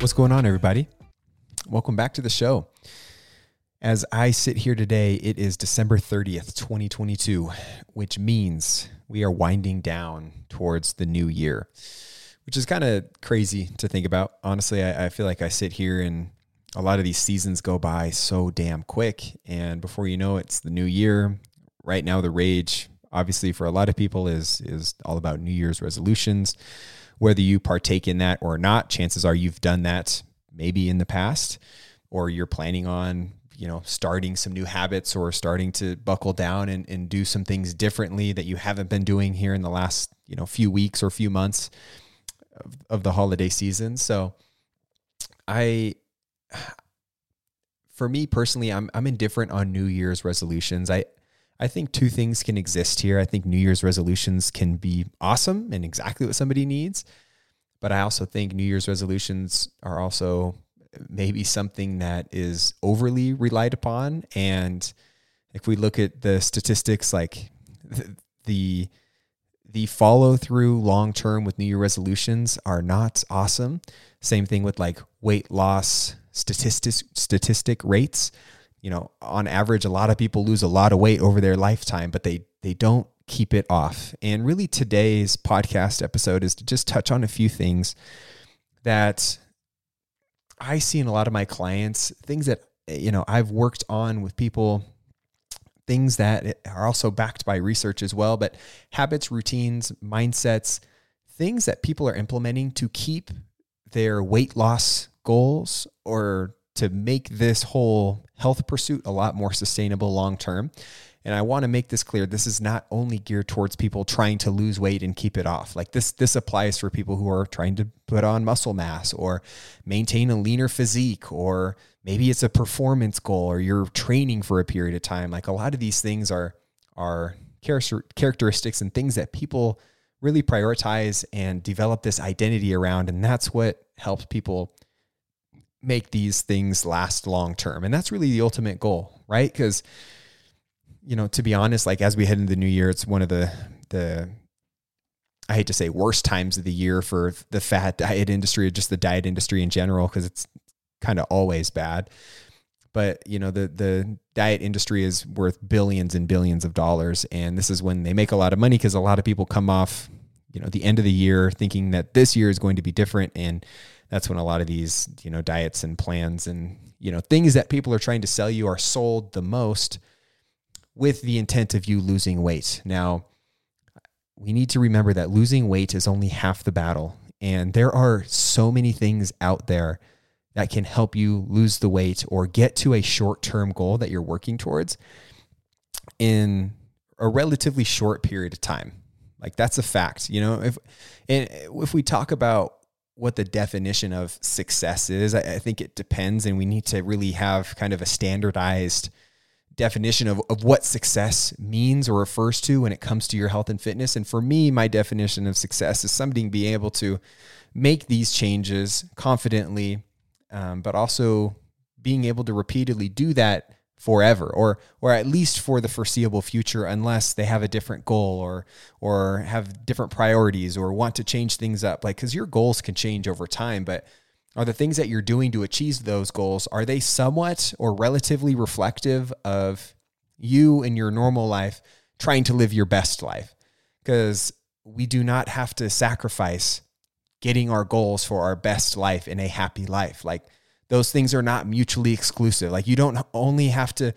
What's going on, everybody? Welcome back to the show. As I sit here today, it is December 30th, 2022, which means we are winding down towards the new year, which is kind of crazy to think about. Honestly, I, I, feel like I sit here and a lot of these seasons go by so damn quick. And before you know it, it's the new year. Right now, the rage, obviously, for a lot of people is is all about New Year's resolutions whether you partake in that or not, chances are you've done that maybe in the past, or you're planning on, you know, starting some new habits or starting to buckle down and, and do some things differently that you haven't been doing here in the last, you know, few weeks or few months of, of the holiday season. So I for me personally, I'm I'm indifferent on New Year's resolutions. I I think two things can exist here. I think New Year's resolutions can be awesome and exactly what somebody needs. But I also think New Year's resolutions are also maybe something that is overly relied upon. And if we look at the statistics, like the the follow through long term with New Year resolutions are not awesome. Same thing with like weight loss statistics statistic rates you know, on average, a lot of people lose a lot of weight over their lifetime, but they they don't keep it off. And really, today's podcast episode is to just touch on a few things that I see in a lot of my clients, things that you know I've worked on with people, things that are also backed by research as well. But habits, routines, mindsets, things that people are implementing to keep their weight loss goals or to make this whole health pursuit a lot more sustainable long term. And I want to make this clear. This is not only geared towards people trying to lose weight and keep it off. Like this, this applies for people who are trying to put on muscle mass or maintain a leaner physique, or maybe it's a performance goal or you're training for a period of time. Like a lot of these things are are characteristics and things that people really prioritize and develop this identity around. And that's what helps people make these things last long term. And that's really the ultimate goal, right? Because, you know, to be honest, like as we head into the new year, it's one of the, the, I hate to say worst times of the year for the fat diet industry or just the diet industry in general, because it's kind of always bad. But you know the the diet industry is worth billions and billions of dollars, and this is when they make a lot of money because a lot of people come off, you know, the end of the year thinking that this year is going to be different, and that's when a lot of these you know diets and plans and you know things that people are trying to sell you are sold the most with the intent of you losing weight. Now we need to remember that losing weight is only half the battle and there are so many things out there that can help you lose the weight or get to a short-term goal that you're working towards in a relatively short period of time. Like that's a fact you know? If and if we talk about what the definition of success is. I, I, think it depends, and we need to really have kind of a standardized definition of, of what success means or refers to when it comes to your health and fitness. And for me, my definition of success is somebody being able to make these changes confidently, um, but also being able to repeatedly do that forever or or at least for the foreseeable future unless they have a different goal or or have different priorities or want to change things up. Like cuz your goals can change over time but are the things that you're doing to achieve those goals are they somewhat or relatively reflective of you in your normal life trying to live your best life? Cuz we do not have to sacrifice getting our goals for our best life in a happy life. Like those things are not mutually exclusive. Like you don't only have to,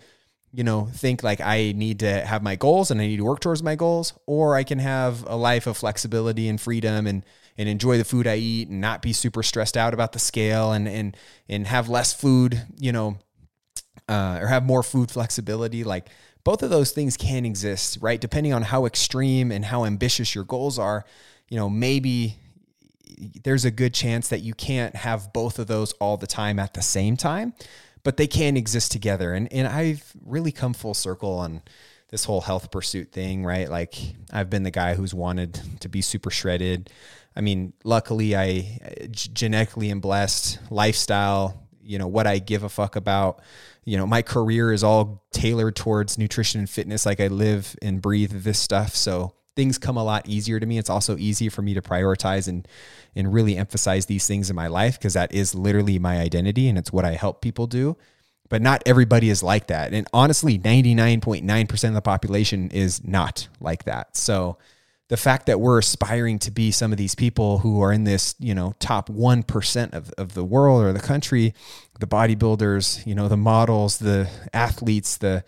you know, think like I need to have my goals and I need to work towards my goals, or I can have a life of flexibility and freedom and and enjoy the food I eat and not be super stressed out about the scale and and and have less food, you know, uh, or have more food flexibility. Like both of those things can exist, right? Depending on how extreme and how ambitious your goals are, you know, maybe there's a good chance that you can't have both of those all the time at the same time, but they can exist together. And and I've really come full circle on this whole health pursuit thing, right? Like I've been the guy who's wanted to be super shredded. I mean, luckily I genetically am blessed, lifestyle, you know, what I give a fuck about. You know, my career is all tailored towards nutrition and fitness. Like I live and breathe this stuff. So things come a lot easier to me. It's also easy for me to prioritize and and really emphasize these things in my life because that is literally my identity and it's what I help people do. But not everybody is like that. And honestly, 99.9% of the population is not like that. So the fact that we're aspiring to be some of these people who are in this, you know, top 1% of, of the world or the country, the bodybuilders, you know, the models, the athletes, the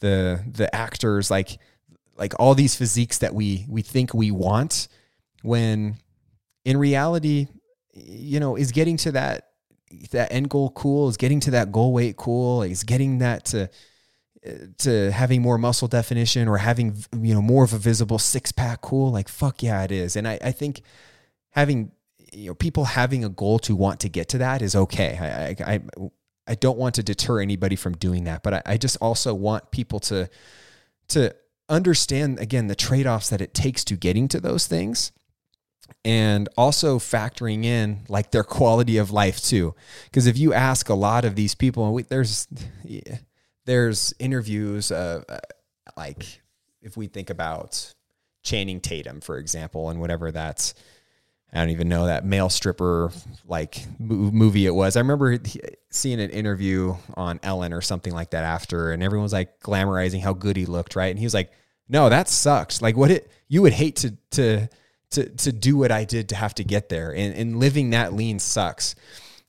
the the actors, like like all these physiques that we we think we want when in reality you know is getting to that that end goal cool? Is getting to that goal weight cool? Is getting that to uh, to having more muscle definition or having you know more of a visible six pack cool? Like fuck yeah it is. And i, I think having you know people having a goal to want to get to that is okay. I i i, don't want to deter anybody from doing that but I, I just also want people to to understand again the trade-offs that it takes to getting to those things and also factoring in like their quality of life too because if you ask a lot of these people we, there's there's interviews uh, like if we think about Channing Tatum for example and whatever that's I don't even know that male stripper like movie it was. I remember seeing an interview on Ellen or something like that after, and everyone was like glamorizing how good he looked, right? And he was like, "No, that sucks. Like, what it you would hate to to to to do what I did to have to get there, and and living that lean sucks."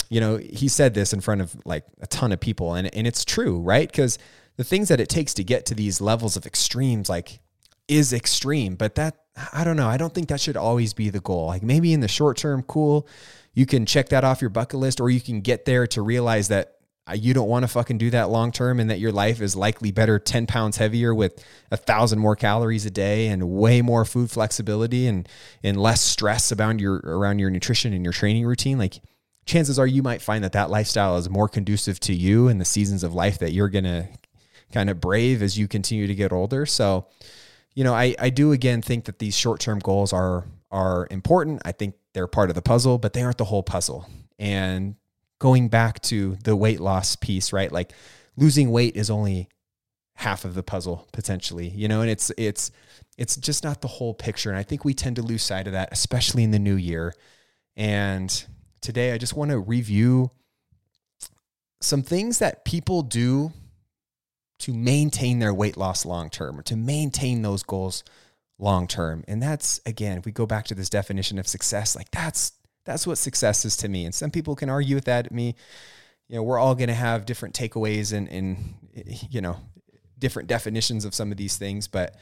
You know, he said this in front of like a ton of people, and and it's true, right? Because the things that it takes to get to these levels of extremes, like, is extreme, but that I don't know. I don't think that should always be the goal. Like maybe in the short term, cool, you can check that off your bucket list, or you can get there to realize that Uh, you don't want to fucking do that long term and that your life is likely better 10 pounds heavier with a thousand more calories a day and way more food flexibility and and less stress about your around your nutrition and your training routine like chances are you might find that that lifestyle is more conducive to you and the seasons of life that you're going to kind of brave as you continue to get older so you know, I, I do again think that these short term goals are are important. I think they're part of the puzzle, but they aren't the whole puzzle. And going back to the weight loss piece, right? Like losing weight is only half of the puzzle potentially, you know, and it's it's it's just not the whole picture. And I think we tend to lose sight of that, especially in the new year. And today I just want to review some things that people do to maintain their weight loss long term or to maintain those goals long term. And that's again, if we go back to this definition of success, like that's that's what success is to me. And some people can argue with that. at Me, you know, we're all going to have different takeaways and and you know different definitions of some of these things, but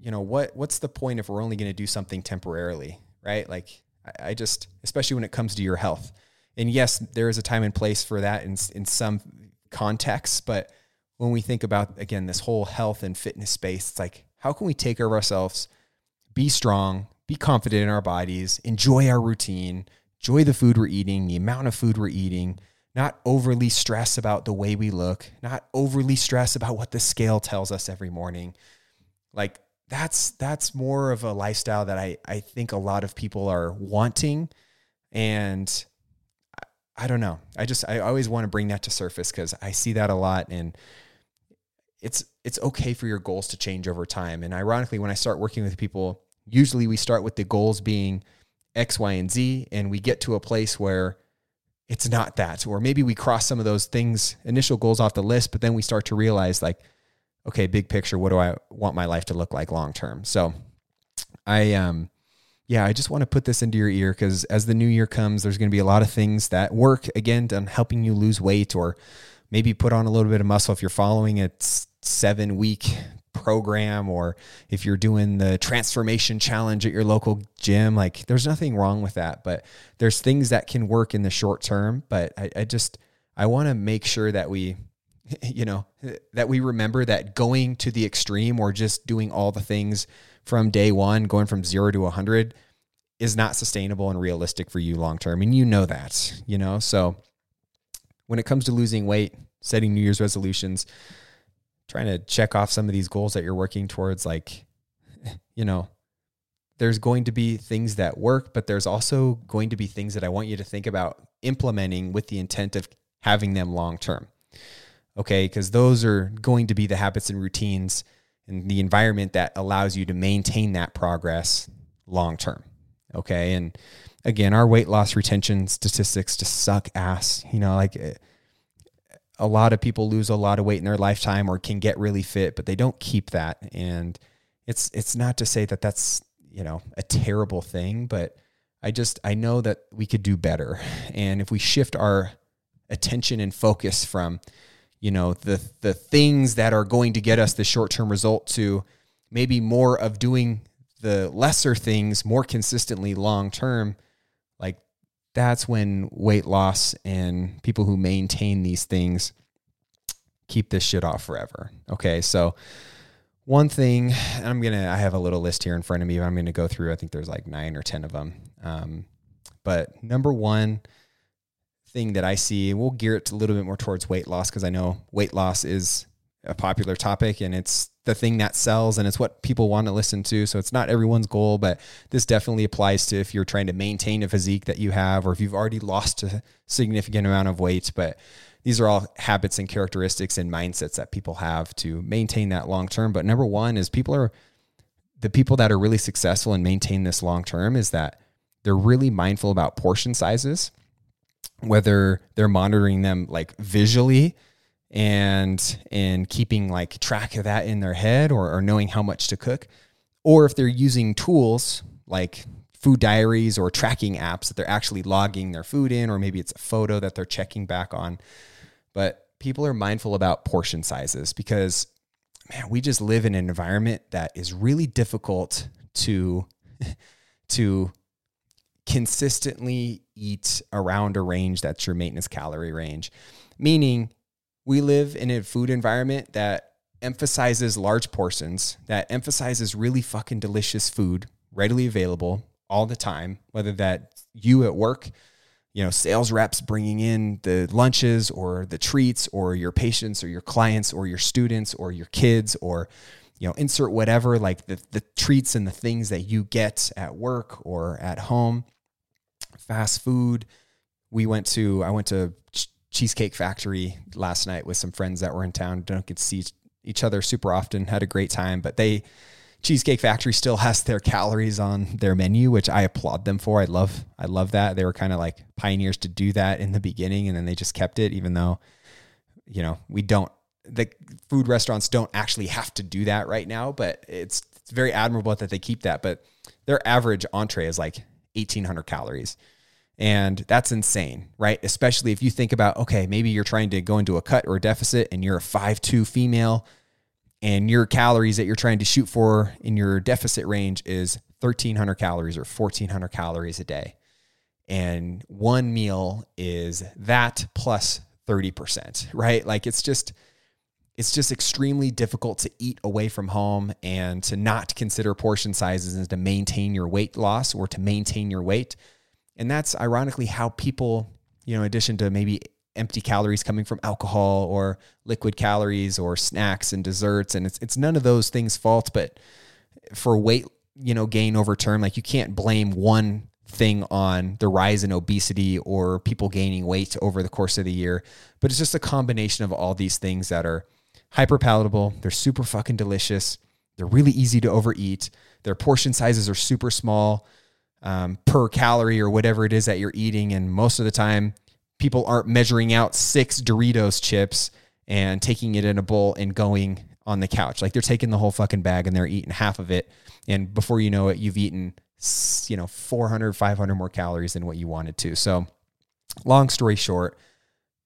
you know what what's the point if we're only going to do something temporarily, right? Like I, I just, especially when it comes to your health. And yes, there is a time and place for that in in some contexts, but when we think about again this whole health and fitness space it's like how can we take care of ourselves be strong be confident in our bodies enjoy our routine enjoy the food we're eating the amount of food we're eating not overly stress about the way we look not overly stress about what the scale tells us every morning like that's that's more of a lifestyle that i i think a lot of people are wanting and I don't know. I just I always want to bring that to surface because I see that a lot, and it's it's okay for your goals to change over time. And ironically, when I start working with people, usually we start with the goals being X, Y, and Z, and we get to a place where it's not that. Or maybe we cross some of those things, initial goals off the list, but then we start to realize like, okay, big picture, what do I want my life to look like long term? So I um yeah, I just want to put this into your ear because as the new year comes, there's going to be a lot of things that work again on helping you lose weight or maybe put on a little bit of muscle if you're following a seven week program or if you're doing the transformation challenge at your local gym like there's nothing wrong with that but there's things that can work in the short term but i, I just i want to make sure that we you know that we remember that going to the extreme or just doing all the things from day one going from zero to 100 is not sustainable and realistic for you long term and you know that you know? So when it comes to losing weight, setting New Year's resolutions, trying to check off some of these goals that you're working towards, like, you know, there's going to be things that work, but there's also going to be things that I want you to think about implementing with the intent of having them long term. Okay. Because those are going to be the habits and routines and the environment that allows you to maintain that progress long term. Okay. And again, our weight loss retention statistics just suck ass. You know, like eh, a lot of people lose a lot of weight in their lifetime or can get really fit, but they don't keep that. And it's it's not to say that that's you know a terrible thing, but I just I know that we could do better. And if we shift our attention and focus from you know the the things that are going to get us the short-term result to maybe more of doing the lesser things more consistently long term that's when weight loss and people who maintain these things keep this shit off forever. Okay so one thing i'm gonna i have a little list here in front of me i'm gonna go through i think there's like nine or ten of them. Um, but number one thing that I see, we'll gear it a little bit more towards weight loss because I know weight loss is a popular topic and it's the thing that sells and it's what people want to listen to. So it's not everyone's goal, but this definitely applies to if you're trying to maintain a physique that you have or if you've already lost a significant amount of weight. But these are all habits and characteristics and mindsets that people have to maintain that long term. But number one is people are the people that are really successful and maintain this long term is that they're really mindful about portion sizes whether they're monitoring them like visually and and keeping like track of that in their head or, or knowing how much to cook or if they're using tools like food diaries or tracking apps that they're actually logging their food in or maybe it's a photo that they're checking back on but people are mindful about portion sizes because man we just live in an environment that is really difficult to to consistently eat around a range that's your maintenance calorie range. Meaning, we live in a food environment that emphasizes large portions, that emphasizes really fucking delicious food readily available all the time, whether that you at work, you know, sales reps bringing in the lunches or the treats or your patients or your clients or your students or your kids or you know insert whatever like the, the treats and the things that you get at work or at home fast food. We went to I went to Cheesecake Factory last night with some friends that were in town. Don't get to see each other super often. Had a great time, but they Cheesecake Factory still has their calories on their menu, which I applaud them for. I love I love that. They were kind of like pioneers to do that in the beginning and then they just kept it even though you know, we don't the food restaurants don't actually have to do that right now, but it's it's very admirable that they keep that, but their average entree is like 1800 calories. And that's insane, right? Especially if you think about, okay, maybe you're trying to go into a cut or a deficit and you're a five-two female and your calories that you're trying to shoot for in your deficit range is 1300 calories or 1400 calories a day. And one meal is that plus 30%, right? Like it's just, it's just extremely difficult to eat away from home and to not consider portion sizes and to maintain your weight loss or to maintain your weight. And that's ironically how people, you know, in addition to maybe empty calories coming from alcohol or liquid calories or snacks and desserts and it's it's none of those things fault but for weight you know gain over term like you can't blame one thing on the rise in obesity or people gaining weight over the course of the year but it's just a combination of all these things that are hyper palatable. They're super fucking delicious. They're really easy to overeat. Their portion sizes are super small um, per calorie or whatever it is that you're eating. And most of the time, people aren't measuring out six Doritos chips and taking it in a bowl and going on the couch. Like they're taking the whole fucking bag and they're eating half of it. And before you know it, you've eaten, you know, 400, 500 more calories than what you wanted to. So, long story short,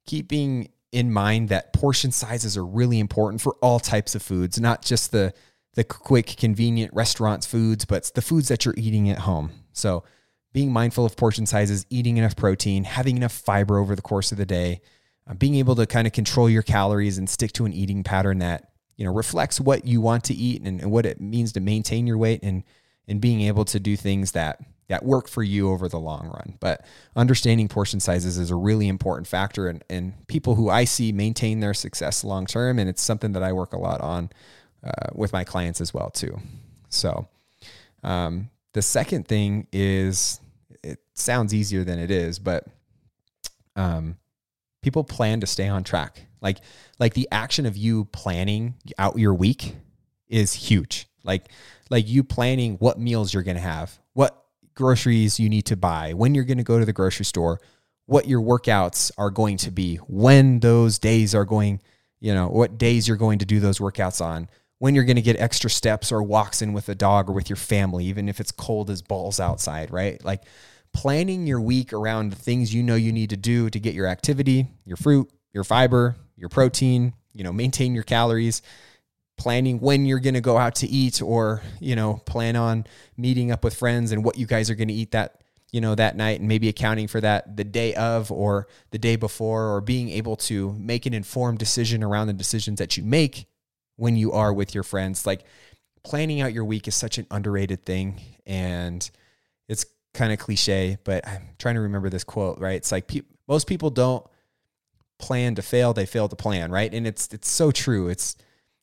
keeping in mind that portion sizes are really important for all types of foods, not just the the quick, convenient restaurants foods, but the foods that you're eating at home. So, being mindful of portion sizes, eating enough protein, having enough fiber over the course of the day, uh, being able to kind of control your calories and stick to an eating pattern that you know reflects what you want to eat and, and what it means to maintain your weight and and being able to do things that that work for you over the long run. But understanding portion sizes is a really important factor. And, and people who I see maintain their success long term. And it's something that I work a lot on uh, with my clients as well, too. So um, the second thing is it sounds easier than it is, but um, people plan to stay on track. Like, like the action of you planning out your week is huge. Like like you planning what meals you're going to have, what groceries you need to buy, when you're going to go to the grocery store, what your workouts are going to be, when those days are going, you know, what days you're going to do those workouts on, when you're going to get extra steps or walks in with a dog or with your family, even if it's cold as balls outside, right? Like planning your week around the things you know you need to do to get your activity, your fruit, your fiber, your protein, you know, maintain your calories, planning when you're going to go out to eat or, you know, plan on meeting up with friends and what you guys are going to eat that, you know, that night and maybe accounting for that the day of or the day before or being able to make an informed decision around the decisions that you make when you are with your friends. Like planning out your week is such an underrated thing and it's kind of cliche, but I'm trying to remember this quote, right? It's like pe- most people don't plan to fail, they fail to plan, right? And it's it's so true. It's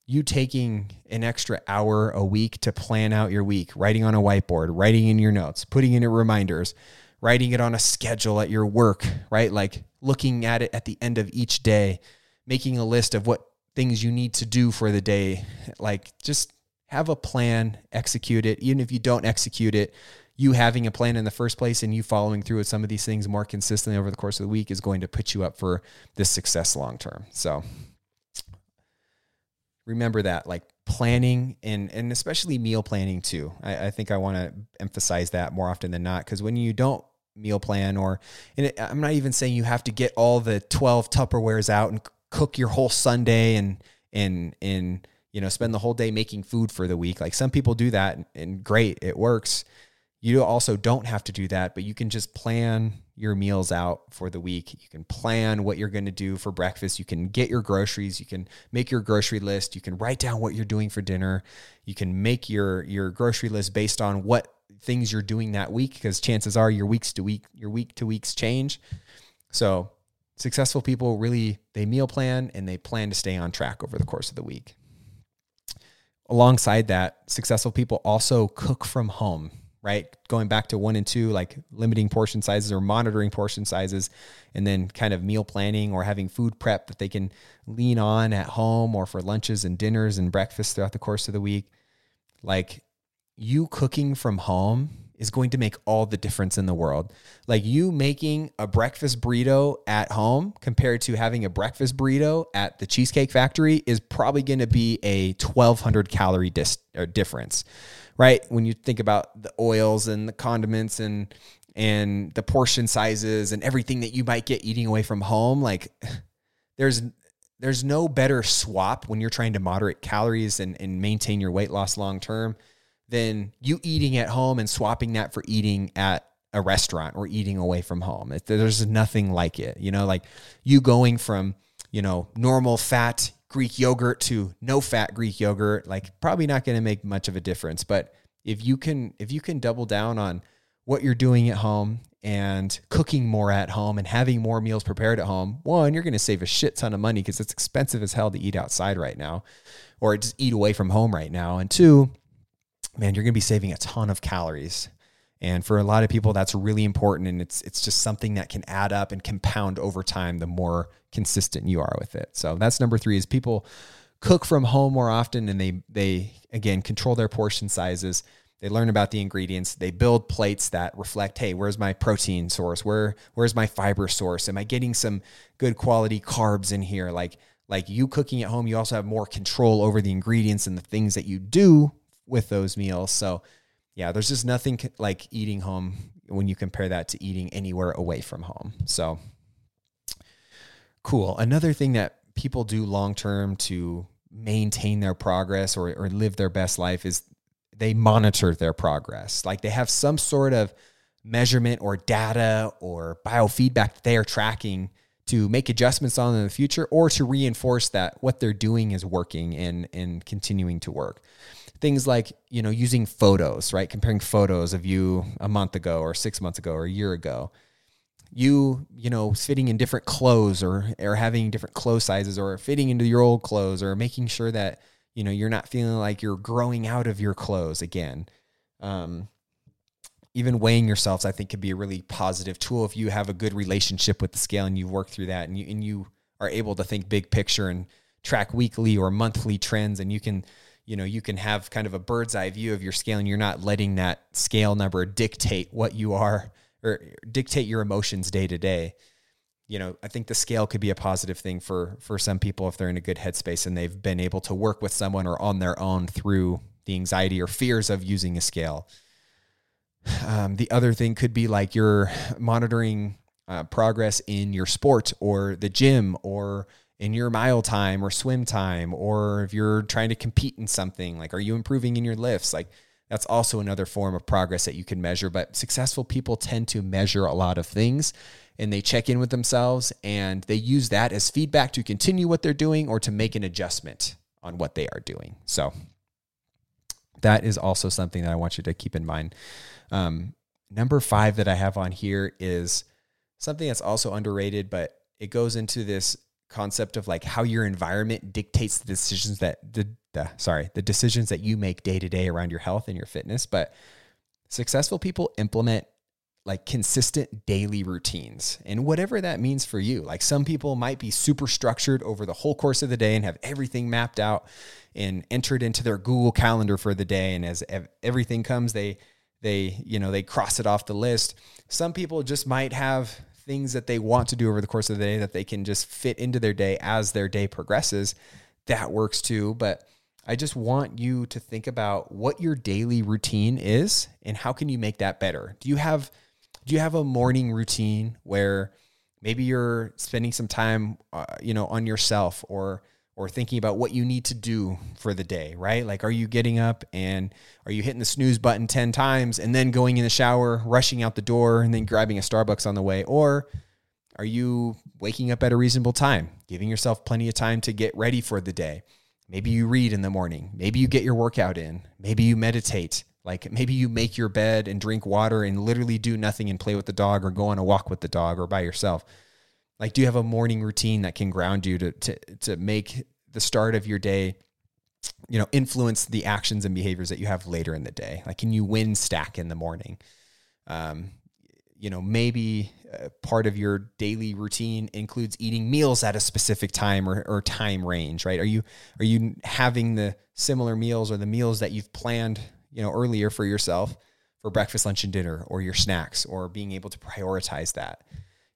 you taking an extra hour a week to plan out your week, writing on a whiteboard, writing in your notes, putting in your reminders, writing it on a schedule at your work, right? Like looking at it at the end of each day, making a list of what things you need to do for the day. Like just have a plan, execute it. Even if you don't execute it, you having a plan in the first place and you following through with some of these things more consistently over the course of the week is going to put you up for this success long term. So remember that like planning and and especially meal planning too. I, I think I want to emphasize that more often than not because when you don't meal plan or and it, I'm not even saying you have to get all the 12 Tupperwares out and cook your whole Sunday and and and you know spend the whole day making food for the week. Like some people do that and, and great, it works you also don't have to do that, but you can just plan your meals out for the week. You can plan what you're going to do for breakfast. You can get your groceries. You can make your grocery list. You can write down what you're doing for dinner. You can make your your grocery list based on what things you're doing that week because chances are your weeks to week your week to weeks change. So, successful people really they meal plan and they plan to stay on track over the course of the week. Alongside that, successful people also cook from home right? Going back to one and two, like limiting portion sizes or monitoring portion sizes, and then kind of meal planning or having food prep that they can lean on at home or for lunches and dinners and breakfast throughout the course of the week. Like you cooking from home is going to make all the difference in the world. Like you making a breakfast burrito at home compared to having a breakfast burrito at the Cheesecake Factory is probably going to be a 1200 calorie dis- difference right? When you think about the oils and the condiments and and the portion sizes and everything that you might get eating away from home, like there's there's no better swap when you're trying to moderate calories and, and maintain your weight loss long term than you eating at home and swapping that for eating at a restaurant or eating away from home. There's nothing like it. You know, like you going from, you know, normal fat Greek yogurt to no fat Greek yogurt, like probably not going to make much of a difference. But if you can, if you can double down on what you're doing at home and cooking more at home and having more meals prepared at home, one, you're going to save a shit ton of money because it's expensive as hell to eat outside right now or just eat away from home right now. And two, man, you're going to be saving a ton of calories. And for a lot of people, that's really important. And it's it's just something that can add up and compound over time the more consistent you are with it. So that's number three is people cook from home more often and they they again control their portion sizes. They learn about the ingredients. They build plates that reflect, hey, where's my protein source? Where where's my fiber source? Am I getting some good quality carbs in here? Like like you cooking at home, you also have more control over the ingredients and the things that you do with those meals. So yeah, there's just nothing like eating home when you compare that to eating anywhere away from home. So cool. Another thing that people do long term to maintain their progress or, or live their best life is they monitor their progress. Like they have some sort of measurement or data or biofeedback that they are tracking to make adjustments on in the future or to reinforce that what they're doing is working and, and continuing to work things like you know using photos right? Comparing photos of you a month ago or six months ago or a year ago. You you know fitting in different clothes or or having different clothes sizes or fitting into your old clothes or making sure that you know you're not feeling like you're growing out of your clothes again. Um, even weighing yourselves i think could be a really positive tool if you have a good relationship with the scale and you've worked through that and you and you are able to think big picture and track weekly or monthly trends and you can you know, you can have kind of a bird's eye view of your scale and you're not letting that scale number dictate what you are or dictate your emotions day to day. You know, I think the scale could be a positive thing for for some people if they're in a good headspace and they've been able to work with someone or on their own through the anxiety or fears of using a scale. Um, the other thing could be like you're monitoring uh, progress in your sport or the gym or in your mile time or swim time, or if you're trying to compete in something, like are you improving in your lifts? Like that's also another form of progress that you can measure. But successful people tend to measure a lot of things and they check in with themselves and they use that as feedback to continue what they're doing or to make an adjustment on what they are doing. So that is also something that I want you to keep in mind. Um, number five that I have on here is something that's also underrated, but it goes into this concept of like how your environment dictates the decisions that the, the sorry the decisions that you make day to day around your health and your fitness but successful people implement like consistent daily routines and whatever that means for you. Like some people might be super structured over the whole course of the day and have everything mapped out and entered into their google calendar for the day and as everything comes they they you know they cross it off the list. Some people just might have things that they want to do over the course of the day that they can just fit into their day as their day progresses, that works too. But I just want you to think about what your daily routine is and how can you make that better? Do you have do you have a morning routine where maybe you're spending some time uh, you know on yourself or or thinking about what you need to do for the day, right? Like, are you getting up and are you hitting the snooze button 10 times and then going in the shower, rushing out the door, and then grabbing a Starbucks on the way? Or are you waking up at a reasonable time, giving yourself plenty of time to get ready for the day? Maybe you read in the morning. Maybe you get your workout in. Maybe you meditate. Like maybe you make your bed and drink water and literally do nothing and play with the dog or go on a walk with the dog or by yourself. Like, do you have a morning routine that can ground you to to to make the start of your day, you know, influence the actions and behaviors that you have later in the day? Like, can you win stack in the morning? Um, you know, maybe uh, part of your daily routine includes eating meals at a specific time or, or time range, right? Are you are you having the similar meals or the meals that you've planned, you know, earlier for yourself for breakfast, lunch, and dinner, or your snacks, or being able to prioritize that?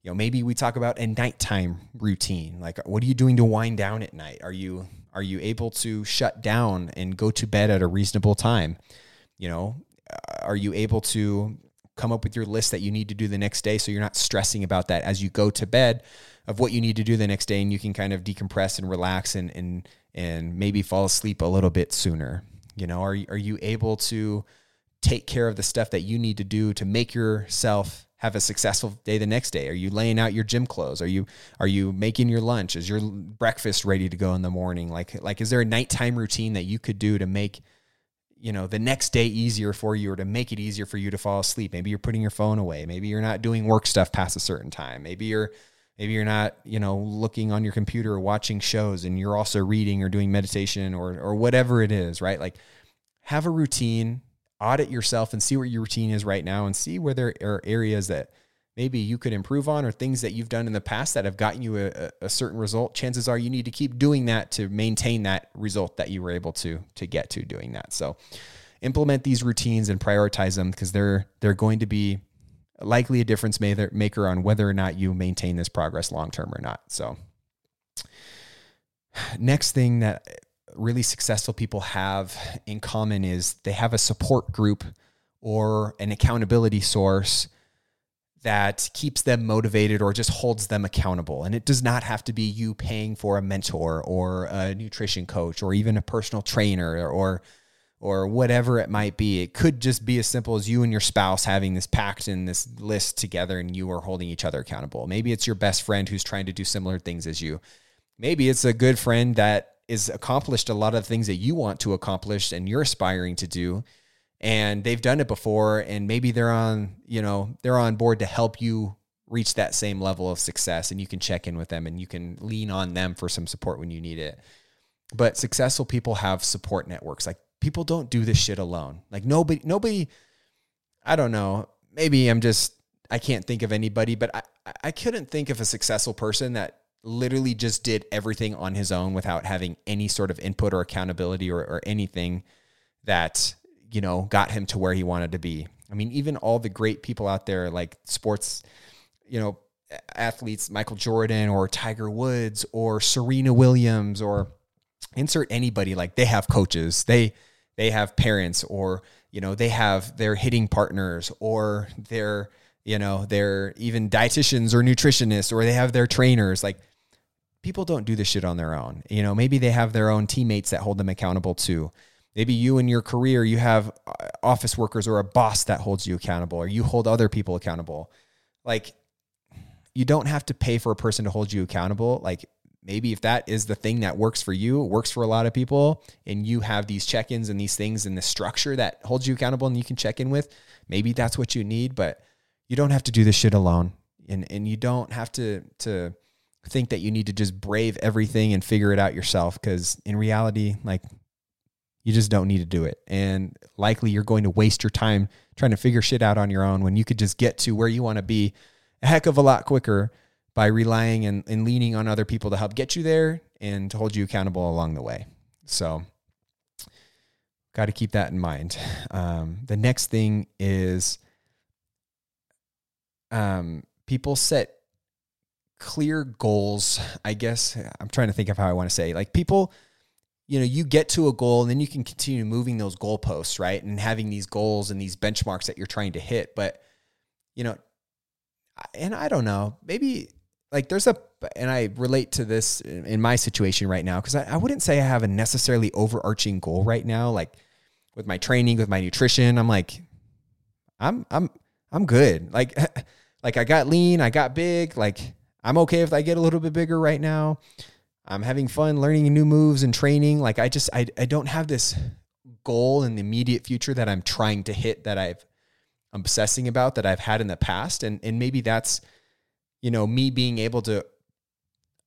You know maybe we talk about a nighttime routine. Like what are you doing to wind down at night? Are you are you able to shut down and go to bed at a reasonable time? You know uh, are you able to come up with your list that you need to do the next day so you're not stressing about that as you go to bed of what you need to do the next day and you can kind of decompress and relax and and and maybe fall asleep a little bit sooner? You know are, are you able to take care of the stuff that you need to do to make yourself have a successful day the next day? Are you laying out your gym clothes? Are you are you making your lunch? Is your breakfast ready to go in the morning? Like like is there a nighttime routine that you could do to make you know the next day easier for you or to make it easier for you to fall asleep? Maybe you're putting your phone away. Maybe you're not doing work stuff past a certain time. Maybe you're maybe you're not you know looking on your computer or watching shows and you're also reading or doing meditation or or whatever it is right like have a routine audit yourself and see what your routine is right now and see where there are areas that maybe you could improve on or things that you've done in the past that have gotten you a, a, certain result. Chances are you need to keep doing that to maintain that result that you were able to to get to doing that. So implement these routines and prioritize them because they're they're going to be likely a difference maker on whether or not you maintain this progress long term or not. So next thing that really successful people have in common is they have a support group or an accountability source that keeps them motivated or just holds them accountable. And it does not have to be you paying for a mentor or a nutrition coach or even a personal trainer or or whatever it might be. It could just be as simple as you and your spouse having this pact and this list together and you are holding each other accountable. Maybe it's your best friend who's trying to do similar things as you. Maybe it's a good friend that is accomplished a lot of things that you want to accomplish and you're aspiring to do. And they've done it before and maybe they're on you know they're on board to help you reach that same level of success and you can check in with them and you can lean on them for some support when you need it. But successful people have support networks. Like people don't do this shit alone. Like nobody nobody i don't know. Maybe i'm just i can't think of anybody but i i couldn't think of a successful person that literally just did everything on his own without having any sort of input or accountability or, or anything that, you know, got him to where he wanted to be. I mean, even all the great people out there, like sports, you know, athletes, Michael Jordan or Tiger Woods or Serena Williams or insert anybody, like they have coaches, they they have parents, or you know, they have their hitting partners, or their you know, they're even dietitians or nutritionists, or they have their trainers. Like people don't do this shit on their own. You know, maybe they have their own teammates that hold them accountable too. Maybe you in your career, you have uh, office workers or a boss that holds you accountable, or you hold other people accountable. Like, you don't have to pay for a person to hold you accountable. Like, maybe if that is the thing that works for you, works for a lot of people, and you have these check ins and these things and the structure that holds you accountable and you can check in with, maybe that's what you need. But you don't have to do this shit alone. And, and you don't have to, to, think that you need to just brave everything and figure it out yourself because in reality like you just don't need to do it. And likely you're going to waste your time trying to figure shit out on your own when you could just get to where you want to be a heck of a lot quicker by relying and, and leaning on other people to help get you there and to hold you accountable along the way. So, got to keep that in mind. Um, the next thing is um, people set clear goals. I guess I'm trying to think of how I want to say like people you know, you get to a goal and then you can continue moving those goalposts, right? And having these goals and these benchmarks that you're trying to hit. But, you know, and I don't know, maybe like there's a, and I relate to this in my situation right now, because I, I wouldn't say I have a necessarily overarching goal right now. Like with my training, with my nutrition, I'm like, I'm, I'm, I'm good. Like, like I got lean, I got big. Like I'm okay if I get a little bit bigger right now. I'm having fun learning new moves and training. Like I just I I don't have this goal in the immediate future that I'm trying to hit that I've obsessing about that I've had in the past. And and maybe that's, you know, me being able to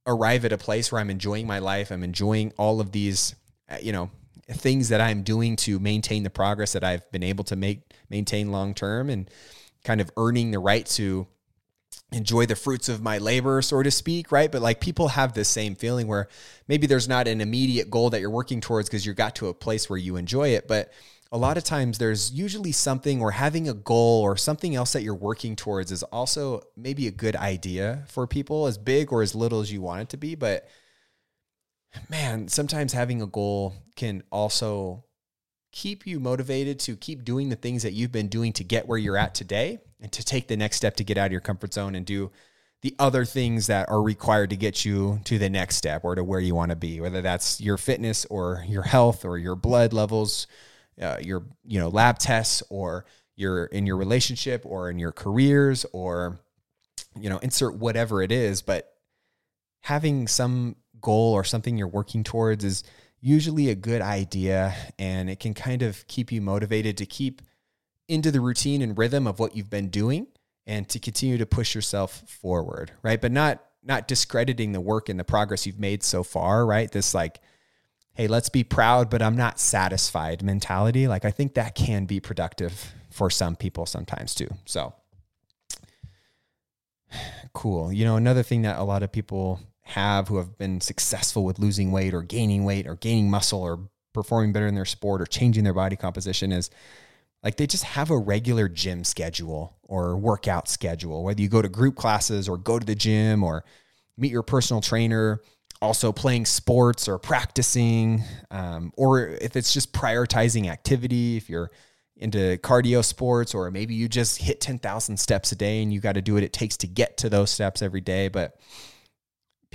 arrive at a place where I'm enjoying my life. I'm enjoying all of these, uh, you know, things that I'm doing to maintain the progress that I've been able to make maintain long term and kind of earning the right to enjoy the fruits of my labor, so to speak, right? But like people have this same feeling where maybe there's not an immediate goal that you're working towards because you got to a place where you enjoy it. But a lot of times there's usually something or having a goal or something else that you're working towards is also maybe a good idea for people, as big or as little as you want it to be. But man, sometimes having a goal can also keep you motivated to keep doing the things that you've been doing to get where you're at today and to take the next step to get out of your comfort zone and do the other things that are required to get you to the next step or to where you want to be, whether that's your fitness or your health or your blood levels, uh, your you know lab tests, or your in your relationship or in your careers or you know insert whatever it is. But having some goal or something you're working towards is usually a good idea, and it can kind of keep you motivated to keep into the routine and rhythm of what you've been doing and to continue to push yourself forward, right? But not not discrediting the work and the progress you've made so far, right? This like hey, let's be proud, but I'm not satisfied mentality. Like I think that can be productive for some people sometimes too. So cool. You know, another thing that a lot of people have who have been successful with losing weight or gaining weight or gaining muscle or performing better in their sport or changing their body composition is like they just have a regular gym schedule or workout schedule, whether you go to group classes or go to the gym or meet your personal trainer, also playing sports or practicing, um, or if it's just prioritizing activity, if you're into cardio sports, or maybe you just hit 10,000 steps a day and you got to do what it takes to get to those steps every day. But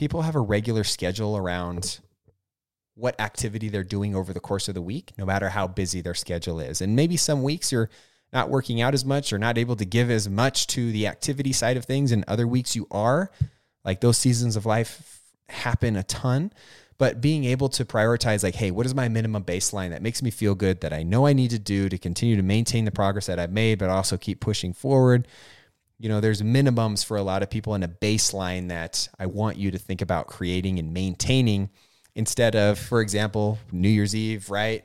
people have a regular schedule around what activity they're doing over the course of the week, no matter how busy their schedule is. And maybe some weeks you're not working out as much or not able to give as much to the activity side of things, and other weeks you are. Like those seasons of life happen a ton. But being able to prioritize, like, hey, what is my minimum baseline that makes me feel good that I know I need to do to continue to maintain the progress that I've made, but also keep pushing forward? You know, there's minimums for a lot of people and a baseline that I want you to think about creating and maintaining instead of, for example, New Year's Eve, right?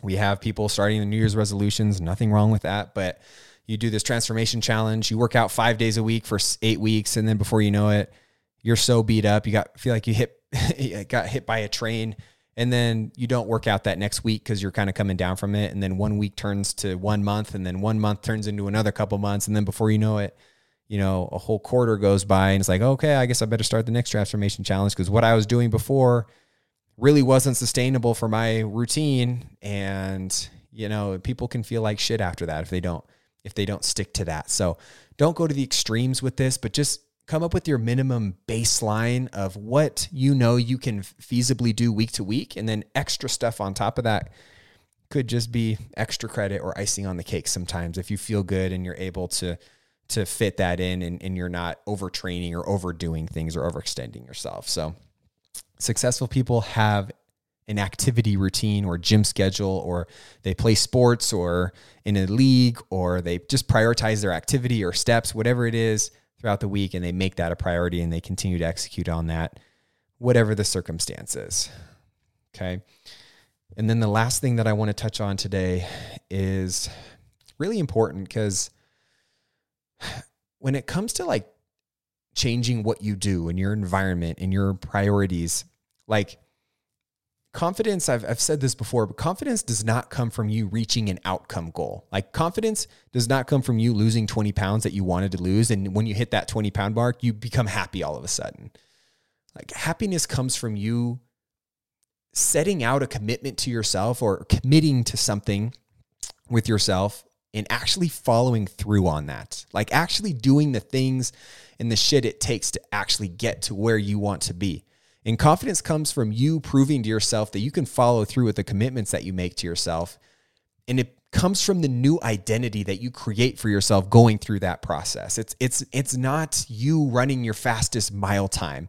We have people starting the New Year's resolutions, nothing wrong with that, but you do this transformation challenge, you work out 5 days a week for 8 weeks and then before you know it, you're so beat up, you got feel like you hit got hit by a train and then you don't work out that next week because you're kind of coming down from it. And then one week turns to one month and then one month turns into another couple months. And then before you know it you know a whole quarter goes by and it's like okay i guess i better start the next transformation challenge. Because what i was doing before really wasn't sustainable for my routine. And you know people can feel like shit after that if they don't if they don't stick to that. So don't go to the extremes with this but just come up with your minimum baseline of what you know you can feasibly do week to week and then extra stuff on top of that could just be extra credit or icing on the cake sometimes if you feel good and you're able to to fit that in and, and you're not overtraining or overdoing things or overextending yourself. So successful people have an activity routine or gym schedule or they play sports or in a league or they just prioritize their activity or steps whatever it is throughout the week and they make that a priority and they continue to execute on that, whatever the circumstances. Okay. And then the last thing that I want to touch on today is really important because when it comes to like changing what you do in your environment and your priorities, like confidence I've, I've said this before but confidence does not come from you reaching an outcome goal. Like confidence does not come from you losing 20 pounds that you wanted to lose and when you hit that 20 pound mark you become happy all of a sudden. Like happiness comes from you setting out a commitment to yourself or committing to something with yourself and actually following through on that. Like actually doing the things and the shit it takes to actually get to where you want to be and confidence comes from you proving to yourself that you can follow through with the commitments that you make to yourself. And it comes from the new identity that you create for yourself going through that process. It's it's it's not you running your fastest mile time.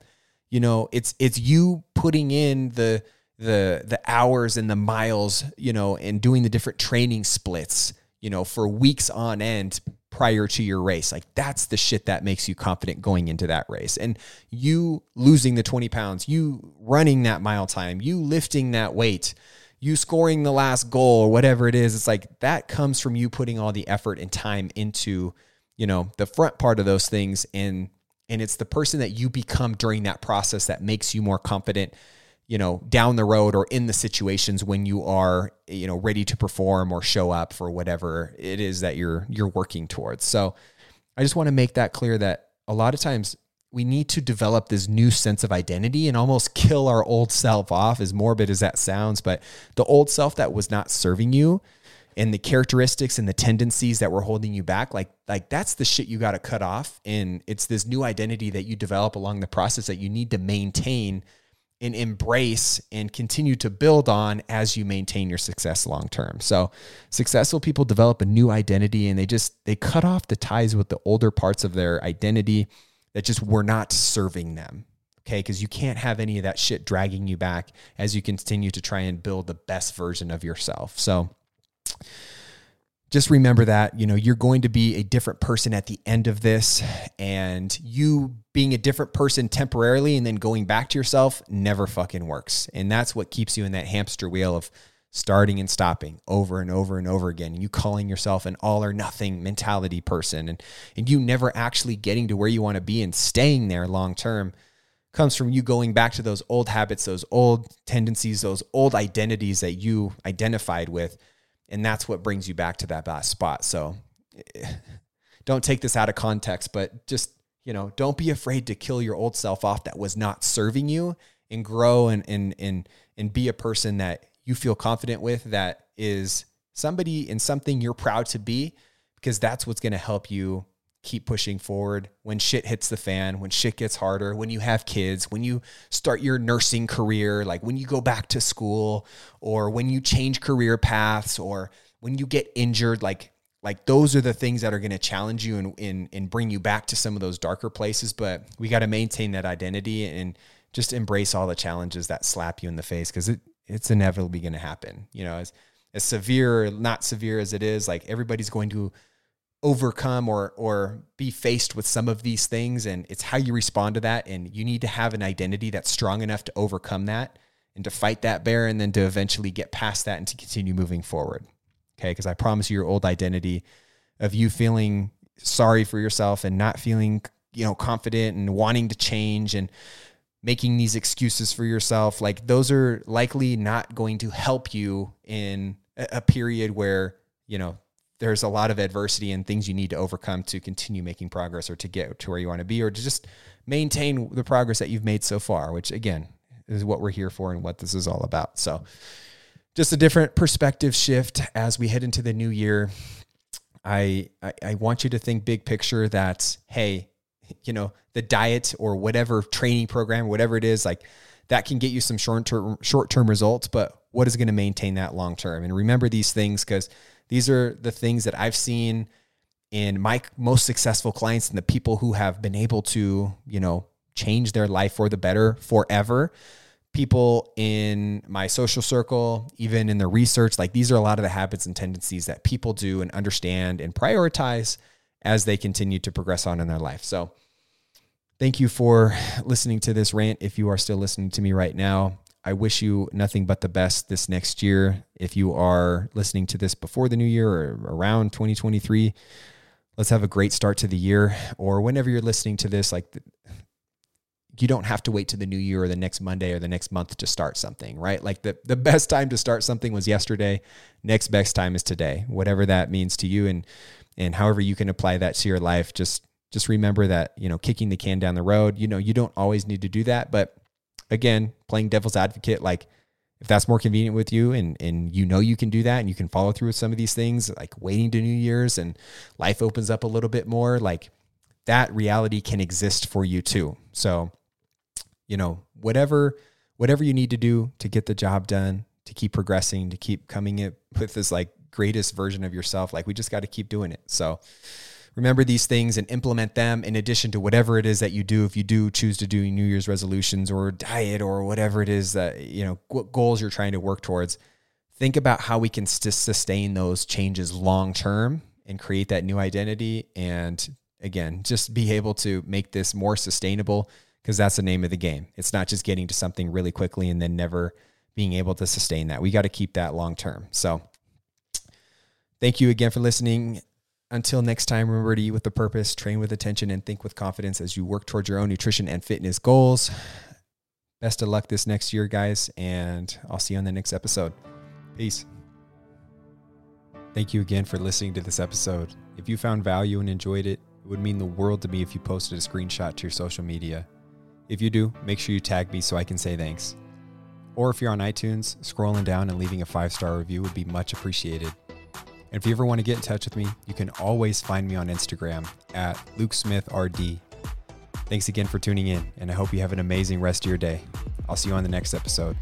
You know, it's it's you putting in the the the hours and the miles, you know, and doing the different training splits, you know, for weeks on end prior to your race. Like that's the shit that makes you confident going into that race. And you losing the 20 pounds, you running that mile time, you lifting that weight, you scoring the last goal or whatever it is, it's like that comes from you putting all the effort and time into, you know, the front part of those things and and it's the person that you become during that process that makes you more confident you know, down the road or in the situations when you are, you know, ready to perform or show up for whatever it is that you're you're working towards. So I just want to make that clear that a lot of times we need to develop this new sense of identity and almost kill our old self off as morbid as that sounds, but the old self that was not serving you and the characteristics and the tendencies that were holding you back like like that's the shit you got to cut off and it's this new identity that you develop along the process that you need to maintain and embrace and continue to build on as you maintain your success long term. So successful people develop a new identity and they just they cut off the ties with the older parts of their identity that just were not serving them. Okay, because you can't have any of that shit dragging you back as you continue to try and build the best version of yourself. So just remember that you know you're going to be a different person at the end of this. And you being a different person temporarily and then going back to yourself never fucking works. And that's what keeps you in that hamster wheel of starting and stopping over and over and over again. You calling yourself an all or nothing mentality person and and you never actually getting to where you want to be and staying there long term comes from you going back to those old habits those old tendencies those old identities that you identified with and that's what brings you back to that last spot. So don't take this out of context, but just, you know, don't be afraid to kill your old self off that was not serving you and grow and and and and be a person that you feel confident with that is somebody in something you're proud to be because that's what's going to help you keep pushing forward when shit hits the fan, when shit gets harder, when you have kids, when you start your nursing career, like when you go back to school or when you change career paths or when you get injured, like like those are the things that are going to challenge you and, and and bring you back to some of those darker places, but we got to maintain that identity and just embrace all the challenges that slap you in the face cuz it it's inevitably going to happen. You know, as as severe or not severe as it is, like everybody's going to overcome or or be faced with some of these things and it's how you respond to that and you need to have an identity that's strong enough to overcome that and to fight that bear and then to eventually get past that and to continue moving forward. Okay because i promise you your old identity of you feeling sorry for yourself and not feeling you know, confident and wanting to change and making these excuses for yourself, like those are likely not going to help you in a period where, you know, there's a lot of adversity and things you need to overcome to continue making progress or to get to where you want to be or to just maintain the progress that you've made so far, which again is what we're here for and what this is all about. So, just a different perspective shift as we head into the new year. I, I, I want you to think big picture that hey, you know, the diet or whatever training program, whatever it is, like that can get you some short term short term results, but what is going to maintain that long term? And remember these things because these are the things that I've seen in my most successful clients and the people who have been able to, you know, change their life for the better forever. People in my social circle, even in the research, like these are a lot of the habits and tendencies that people do and understand and prioritize as they continue to progress on in their life. So, thank you for listening to this rant. If you are still listening to me right now, I wish you nothing but the best this next year. If you are listening to this before the new year or around 2023, let's have a great start to the year. Or whenever you're listening to this, like you don't have to wait to the new year or the next Monday or the next month to start something, right? Like the, the best time to start something was yesterday. Next best time is today, whatever that means to you. And, and however you can apply that to your life, just, just remember that, you know, kicking the can down the road, you know, you don't always need to do that, but again, playing devil's advocate, like if that's more convenient with you and and you know you can do that and you can follow through with some of these things, like waiting to New Year's and life opens up a little bit more, like that reality can exist for you too. So, you know, whatever whatever you need to do to get the job done, to keep progressing, to keep coming in with this like greatest version of yourself, like we just got to keep doing it. So, remember these things and implement them in addition to whatever it is that you do. If you do choose to do New Year's resolutions or diet or whatever it is that, you know, what goals you're trying to work towards, think about how we can st- sustain those changes long term and create that new identity. And again, just be able to make this more sustainable because that's the name of the game. It's not just getting to something really quickly and then never being able to sustain that. We got to keep that long term. So, thank you again for listening. Until next time, remember to eat with a purpose, train with attention, and think with confidence as you work towards your own nutrition and fitness goals. Best of luck this next year, guys, and I'll see you on the next episode. Peace. Thank you again for listening to this episode. If you found value and enjoyed it, it would mean the world to me if you posted a screenshot to your social media. If you do, make sure you tag me so I can say thanks. Or if you're on iTunes, scrolling down and leaving a five star review would be much appreciated. And if you ever want to get in touch with me, you can always find me on Instagram at LukeSmithRD. Thanks again for tuning in, and I hope you have an amazing rest of your day. I'll see you on the next episode.